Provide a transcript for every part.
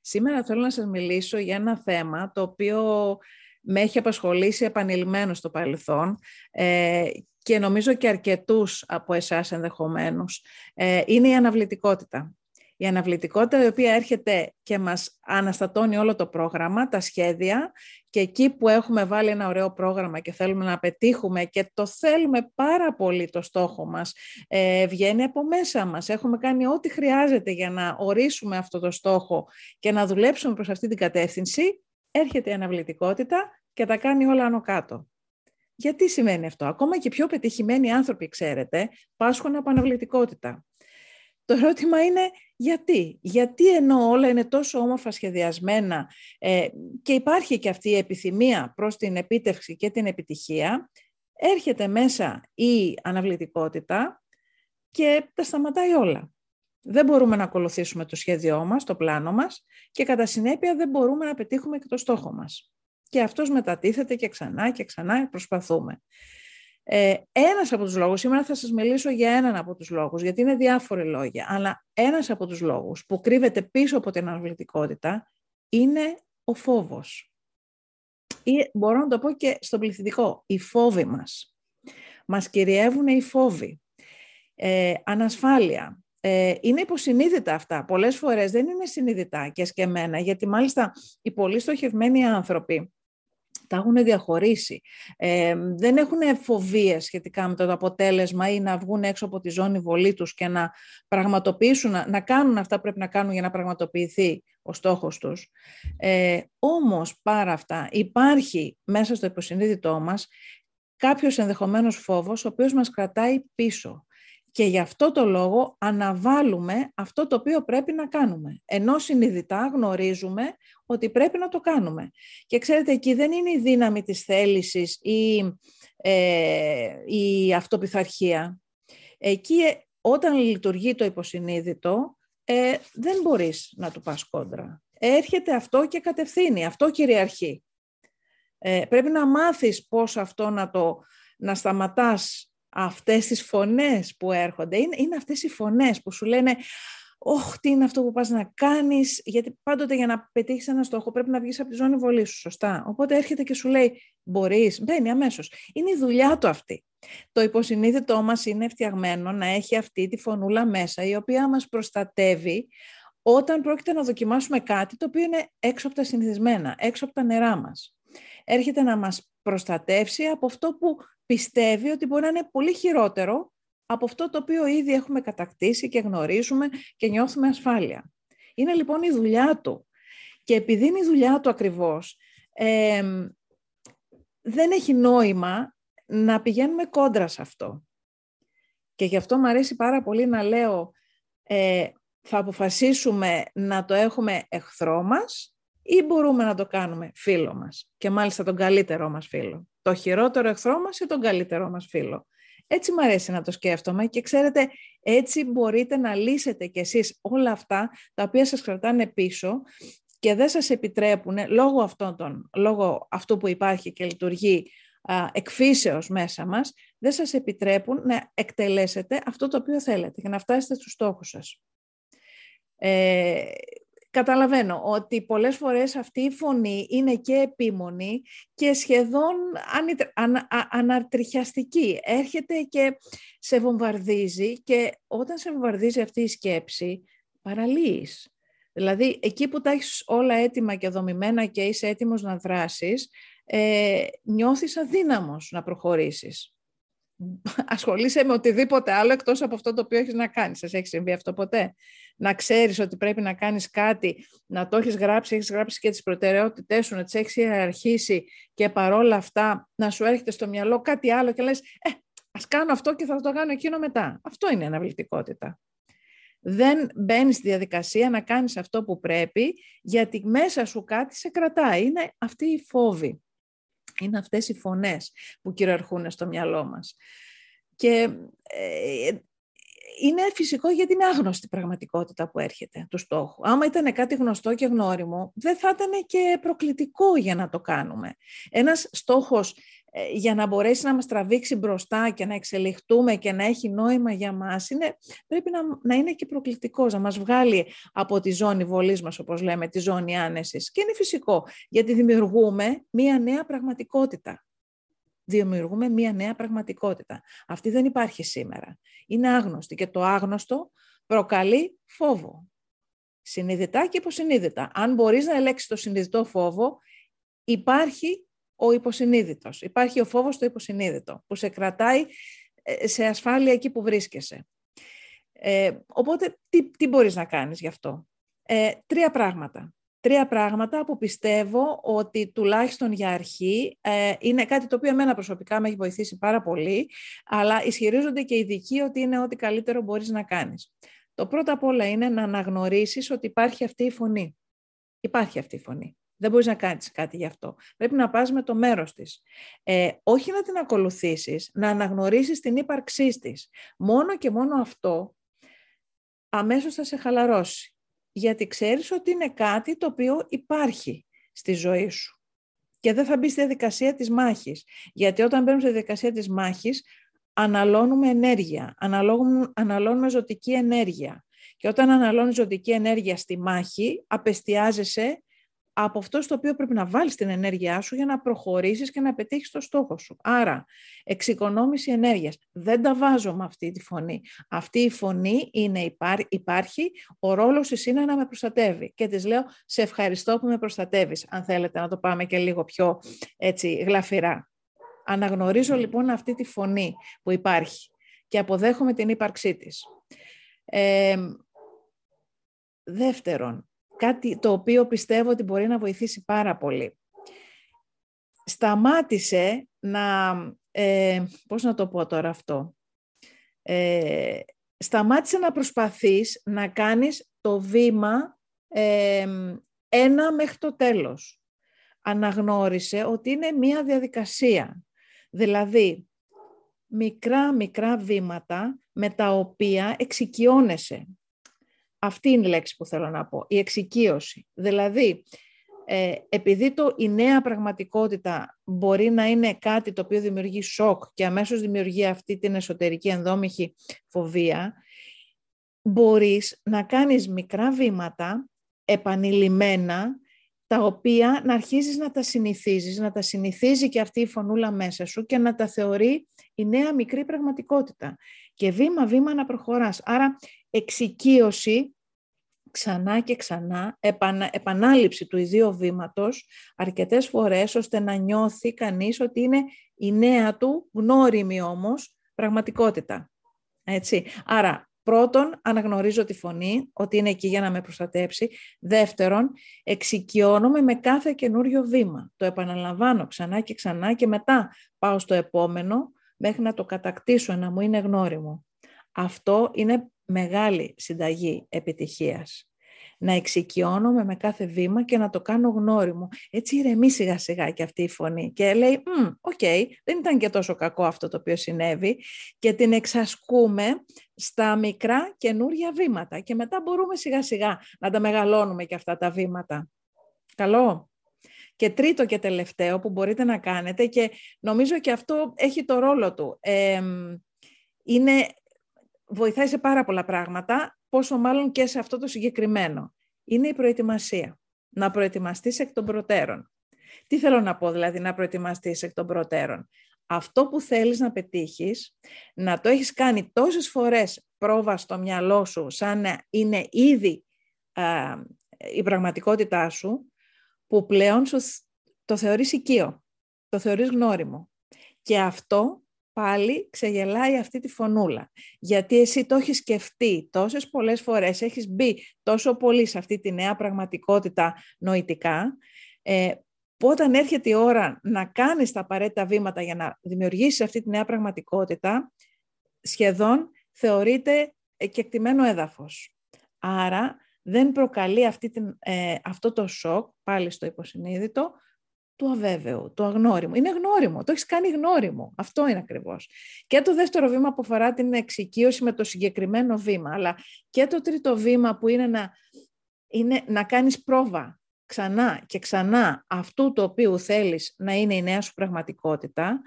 Σήμερα θέλω να σας μιλήσω για ένα θέμα το οποίο με έχει απασχολήσει επανειλημμένος στο παρελθόν ε, και νομίζω και αρκετούς από εσάς ενδεχομένως. Ε, είναι η αναβλητικότητα. Η αναβλητικότητα η οποία έρχεται και μας αναστατώνει όλο το πρόγραμμα, τα σχέδια και εκεί που έχουμε βάλει ένα ωραίο πρόγραμμα και θέλουμε να πετύχουμε και το θέλουμε πάρα πολύ το στόχο μας, ε, βγαίνει από μέσα μας. Έχουμε κάνει ό,τι χρειάζεται για να ορίσουμε αυτό το στόχο και να δουλέψουμε προς αυτή την κατεύθυνση, έρχεται η αναβλητικότητα και τα κάνει όλα άνω κάτω. Γιατί σημαίνει αυτό; Ακόμα και πιο πετυχημένοι άνθρωποι, ξέρετε, πάσχουν από αναβλητικότητα. Το ερώτημα είναι γιατί. Γιατί ενώ όλα είναι τόσο όμορφα σχεδιασμένα ε, και υπάρχει και αυτή η επιθυμία προς την επίτευξη και την επιτυχία, έρχεται μέσα η αναβλητικότητα και τα σταματάει όλα. Δεν μπορούμε να ακολουθήσουμε το σχέδιό μας, το πλάνο μας και κατά συνέπεια δεν μπορούμε να πετύχουμε και το στόχο μας. Και αυτός μετατίθεται και ξανά και ξανά προσπαθούμε. Ε, ένας από τους λόγους, σήμερα θα σας μιλήσω για έναν από τους λόγους, γιατί είναι διάφοροι λόγοι, αλλά ένας από τους λόγους που κρύβεται πίσω από την αναβλητικότητα είναι ο φόβος. Ή μπορώ να το πω και στον πληθυντικό, οι φόβοι μας. Μας κυριεύουν οι φόβοι. Ε, ανασφάλεια. Ε, είναι υποσυνείδητα αυτά. Πολλές φορές δεν είναι συνειδητά και σκεμμένα, γιατί μάλιστα οι πολύ στοχευμένοι άνθρωποι τα έχουν διαχωρίσει. Ε, δεν έχουν φοβίες σχετικά με το αποτέλεσμα ή να βγουν έξω από τη ζώνη βολή τους και να πραγματοποιήσουν, να, κάνουν αυτά που πρέπει να κάνουν για να πραγματοποιηθεί ο στόχος τους. Ε, όμως, πάρα αυτά, υπάρχει μέσα στο υποσυνείδητό μας κάποιος ενδεχομένως φόβος, ο οποίος μας κρατάει πίσω. Και γι' αυτό το λόγο αναβάλουμε αυτό το οποίο πρέπει να κάνουμε. Ενώ συνειδητά γνωρίζουμε ότι πρέπει να το κάνουμε. Και ξέρετε, εκεί δεν είναι η δύναμη της θέλησης ή ε, η αυτοπιθαρχία. Εκεί ε, όταν λειτουργεί το υποσυνείδητο, ε, δεν μπορείς να του πας κόντρα. Έρχεται αυτό και κατευθύνει, αυτό κυριαρχεί. Ε, πρέπει να μάθεις πώς αυτό να το να σταματάς αυτές τις φωνές που έρχονται. Είναι, είναι αυτές οι φωνές που σου λένε «Ωχ, τι είναι αυτό που πας να κάνεις», γιατί πάντοτε για να πετύχεις ένα στόχο πρέπει να βγεις από τη ζώνη βολής σου, σωστά. Οπότε έρχεται και σου λέει «Μπορείς», μπαίνει αμέσως. Είναι η δουλειά του αυτή. Το υποσυνείδητό μας είναι φτιαγμένο να έχει αυτή τη φωνούλα μέσα, η οποία μας προστατεύει όταν πρόκειται να δοκιμάσουμε κάτι το οποίο είναι έξω από τα συνηθισμένα, έξω από τα νερά μας. Έρχεται να μας προστατεύσει από αυτό που πιστεύει ότι μπορεί να είναι πολύ χειρότερο από αυτό το οποίο ήδη έχουμε κατακτήσει και γνωρίζουμε και νιώθουμε ασφάλεια. Είναι λοιπόν η δουλειά του. Και επειδή είναι η δουλειά του ακριβώς, δεν έχει νόημα να πηγαίνουμε κόντρα σε αυτό. Και γι' αυτό μου αρέσει πάρα πολύ να λέω ε, θα αποφασίσουμε να το έχουμε εχθρό μας ή μπορούμε να το κάνουμε φίλο μας και μάλιστα τον καλύτερό μας φίλο. Το χειρότερο εχθρό μας ή τον καλύτερό μας φίλο. Έτσι μου αρέσει να το σκέφτομαι και ξέρετε, έτσι μπορείτε να λύσετε κι εσείς όλα αυτά τα οποία σας κρατάνε πίσω και δεν σας επιτρέπουν, λόγω, αυτών των, λόγω αυτού που υπάρχει και λειτουργεί α, εκφύσεως μέσα μας, δεν σας επιτρέπουν να εκτελέσετε αυτό το οποίο θέλετε για να φτάσετε στους στόχους σας. Ε, καταλαβαίνω ότι πολλές φορές αυτή η φωνή είναι και επίμονη και σχεδόν αναρτριχιαστική. Έρχεται και σε βομβαρδίζει και όταν σε βομβαρδίζει αυτή η σκέψη παραλύεις. Δηλαδή, εκεί που τα έχεις όλα έτοιμα και δομημένα και είσαι έτοιμος να δράσεις, ε, νιώθεις αδύναμος να προχωρήσεις. Ασχολείσαι με οτιδήποτε άλλο εκτός από αυτό το οποίο έχεις να κάνεις. Σας έχει συμβεί αυτό ποτέ; Να ξέρεις ότι πρέπει να κάνεις κάτι, να το έχεις γράψει, έχεις γράψει και τις προτεραιότητές σου, να τις έχεις αρχίσει και παρόλα αυτά να σου έρχεται στο μυαλό κάτι άλλο και λες «Ε, ας κάνω αυτό και θα το κάνω εκείνο μετά». Αυτό είναι αναβλητικότητα. Δεν μπαίνεις στη διαδικασία να κάνεις αυτό που πρέπει, γιατί μέσα σου κάτι σε κρατάει. Είναι αυτή η φόβη. Είναι αυτές οι φωνές που κυριαρχούν στο μυαλό μας. Και ε, είναι φυσικό γιατί είναι άγνωστη η πραγματικότητα που έρχεται του στόχου. Άμα ήταν κάτι γνωστό και γνώριμο, δεν θα ήταν και προκλητικό για να το κάνουμε. Ένας στόχος ε, για να μπορέσει να μας τραβήξει μπροστά και να εξελιχτούμε και να έχει νόημα για μας, είναι, πρέπει να, να είναι και προκλητικός, να μας βγάλει από τη ζώνη βολής μας, όπως λέμε, τη ζώνη άνεσης. Και είναι φυσικό, γιατί δημιουργούμε μία νέα πραγματικότητα. Δημιουργούμε μία νέα πραγματικότητα. Αυτή δεν υπάρχει σήμερα. Είναι άγνωστη και το άγνωστο προκαλεί φόβο. Συνειδητά και υποσυνείδητα. Αν μπορείς να ελέγξεις το συνειδητό φόβο, υπάρχει ο υποσυνείδητος. Υπάρχει ο φόβος στο υποσυνείδητο, που σε κρατάει ε, σε ασφάλεια εκεί που βρίσκεσαι. Ε, οπότε, τι, τι μπορείς να κάνεις γι' αυτό; Ε, τρία πράγματα. Τρία πράγματα που πιστεύω ότι τουλάχιστον για αρχή ε, είναι κάτι το οποίο εμένα προσωπικά με έχει βοηθήσει πάρα πολύ, αλλά ισχυρίζονται και οι ειδικοί ότι είναι ό,τι καλύτερο μπορείς να κάνεις. Το πρώτο απ' όλα είναι να αναγνωρίσεις ότι υπάρχει αυτή η φωνή. Υπάρχει αυτή η φωνή. Δεν μπορείς να κάνεις κάτι γι' αυτό. Πρέπει να πας με το μέρος της. Ε, όχι να την ακολουθήσεις, να αναγνωρίσεις την ύπαρξή της. Μόνο και μόνο αυτό αμέσως θα σε χαλαρώσει. Γιατί ξέρεις ότι είναι κάτι το οποίο υπάρχει στη ζωή σου. Και δεν θα μπει στη διαδικασία της μάχης. Γιατί όταν μπαίνουμε στη διαδικασία της μάχης, αναλώνουμε ενέργεια, αναλώνουμε ζωτική ενέργεια. Και όταν αναλώνεις ζωτική ενέργεια στη μάχη, απεστιάζεσαι από αυτό στο οποίο πρέπει να βάλεις την ενέργειά σου για να προχωρήσεις και να πετύχεις το στόχο σου. Άρα, εξοικονόμηση ενέργειας. Δεν τα βάζω με αυτή τη φωνή. Αυτή η φωνή είναι, υπάρχει, ο ρόλος της είναι να με προστατεύει. Και της λέω, σε ευχαριστώ που με προστατεύεις, αν θέλετε να το πάμε και λίγο πιο έτσι, γλαφυρά. Αναγνωρίζω λοιπόν αυτή τη φωνή που υπάρχει και αποδέχομαι την ύπαρξή της. Ε, δεύτερον, κάτι το οποίο πιστεύω ότι μπορεί να βοηθήσει πάρα πολύ. Σταμάτησε να... Ε, πώς να το πω τώρα αυτό. Ε, σταμάτησε να προσπαθείς να κάνεις το βήμα ε, ένα μέχρι το τέλος. Αναγνώρισε ότι είναι μία διαδικασία. Δηλαδή, μικρά μικρά βήματα με τα οποία εξοικειώνεσαι. Αυτή είναι η λέξη που θέλω να πω, η εξοικείωση. Δηλαδή, ε, επειδή το, η νέα πραγματικότητα μπορεί να είναι κάτι το οποίο δημιουργεί σοκ και αμέσως δημιουργεί αυτή την εσωτερική ενδόμηχη φοβία, μπορείς να κάνεις μικρά βήματα επανειλημμένα τα οποία να αρχίζεις να τα συνηθίζεις, να τα συνηθίζει και αυτή η φωνούλα μέσα σου και να τα θεωρεί η νέα μικρή πραγματικότητα. Και βήμα-βήμα να προχωράς. Άρα εξοικείωση ξανά και ξανά, επανάληψη του ιδίου βήματος αρκετές φορές ώστε να νιώθει κανείς ότι είναι η νέα του, γνώριμη όμως, πραγματικότητα. Έτσι. Άρα Πρώτον, αναγνωρίζω τη φωνή, ότι είναι εκεί για να με προστατέψει. Δεύτερον, εξοικειώνομαι με κάθε καινούριο βήμα. Το επαναλαμβάνω ξανά και ξανά και μετά πάω στο επόμενο μέχρι να το κατακτήσω, να μου είναι γνώριμο. Αυτό είναι μεγάλη συνταγή επιτυχίας να εξοικειώνομαι με κάθε βήμα και να το κάνω γνώριμο. Έτσι ηρεμεί σιγά σιγά και αυτή η φωνή και λέει «OK, okay, δεν ήταν και τόσο κακό αυτό το οποίο συνέβη» και την εξασκούμε στα μικρά καινούρια βήματα και μετά μπορούμε σιγά σιγά να τα μεγαλώνουμε και αυτά τα βήματα. Καλό. Και τρίτο και τελευταίο που μπορείτε να κάνετε και νομίζω και αυτό έχει το ρόλο του. είναι, βοηθάει σε πάρα πολλά πράγματα, πόσο μάλλον και σε αυτό το συγκεκριμένο. Είναι η προετοιμασία. Να προετοιμαστείς εκ των προτέρων. Τι θέλω να πω δηλαδή να προετοιμαστείς εκ των προτέρων. Αυτό που θέλεις να πετύχεις, να το έχεις κάνει τόσες φορές πρόβα στο μυαλό σου, σαν να είναι ήδη η πραγματικότητά σου, που πλέον σου το θεωρείς οικείο, το θεωρείς γνώριμο. Και αυτό πάλι ξεγελάει αυτή τη φωνούλα. Γιατί εσύ το έχεις σκεφτεί τόσες πολλές φορές, έχεις μπει τόσο πολύ σε αυτή τη νέα πραγματικότητα νοητικά, ε, που όταν έρχεται η ώρα να κάνεις τα απαραίτητα βήματα για να δημιουργήσεις αυτή τη νέα πραγματικότητα, σχεδόν θεωρείται κεκτημένο έδαφος. Άρα δεν προκαλεί αυτή την, ε, αυτό το σοκ, πάλι στο υποσυνείδητο, του αβέβαιου, του αγνώριμου. Είναι γνώριμο, το έχεις κάνει γνώριμο. Αυτό είναι ακριβώς. Και το δεύτερο βήμα που αφορά την εξοικείωση με το συγκεκριμένο βήμα, αλλά και το τρίτο βήμα που είναι να, είναι να κάνεις πρόβα ξανά και ξανά αυτού το οποίο θέλεις να είναι η νέα σου πραγματικότητα,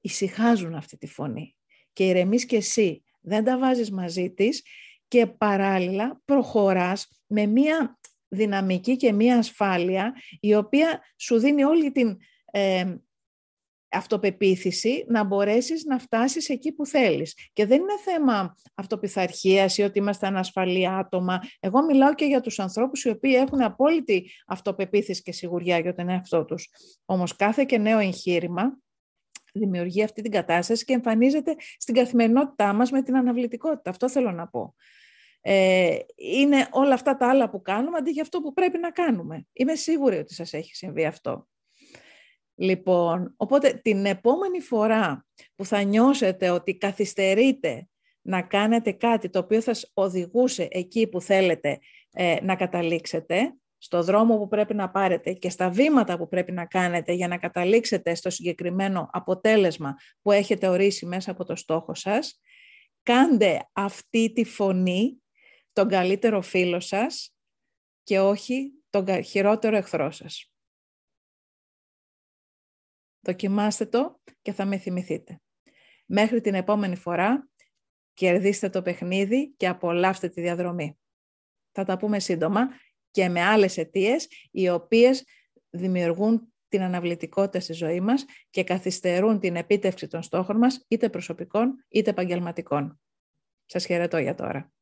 ησυχάζουν αυτή τη φωνή. Και ηρεμείς και εσύ, δεν τα βάζεις μαζί της και παράλληλα προχωράς με μία δυναμική και μία ασφάλεια η οποία σου δίνει όλη την ε, αυτοπεποίθηση να μπορέσεις να φτάσεις εκεί που θέλεις. Και δεν είναι θέμα αυτοπιθαρχίας ή ότι είμαστε ανασφαλή άτομα. Εγώ μιλάω και για τους ανθρώπους οι οποίοι έχουν απόλυτη αυτοπεποίθηση και σιγουριά για τον εαυτό τους. Όμως κάθε και νέο εγχείρημα δημιουργεί αυτή την κατάσταση και εμφανίζεται στην καθημερινότητά μας με την αναβλητικότητα. Αυτό θέλω να πω. Ε, είναι όλα αυτά τα άλλα που κάνουμε αντί για αυτό που πρέπει να κάνουμε. Είμαι σίγουρη ότι σας έχει συμβεί αυτό. Λοιπόν, οπότε την επόμενη φορά που θα νιώσετε ότι καθυστερείτε να κάνετε κάτι το οποίο θα σας οδηγούσε εκεί που θέλετε ε, να καταλήξετε, στο δρόμο που πρέπει να πάρετε και στα βήματα που πρέπει να κάνετε για να καταλήξετε στο συγκεκριμένο αποτέλεσμα που έχετε ορίσει μέσα από το στόχο σας, κάντε αυτή τη φωνή τον καλύτερο φίλο σας και όχι τον χειρότερο εχθρό σας. Δοκιμάστε το και θα με θυμηθείτε. Μέχρι την επόμενη φορά, κερδίστε το παιχνίδι και απολαύστε τη διαδρομή. Θα τα πούμε σύντομα και με άλλες αιτίες οι οποίες δημιουργούν την αναβλητικότητα στη ζωή μας και καθυστερούν την επίτευξη των στόχων μας, είτε προσωπικών είτε επαγγελματικών. Σας χαιρετώ για τώρα.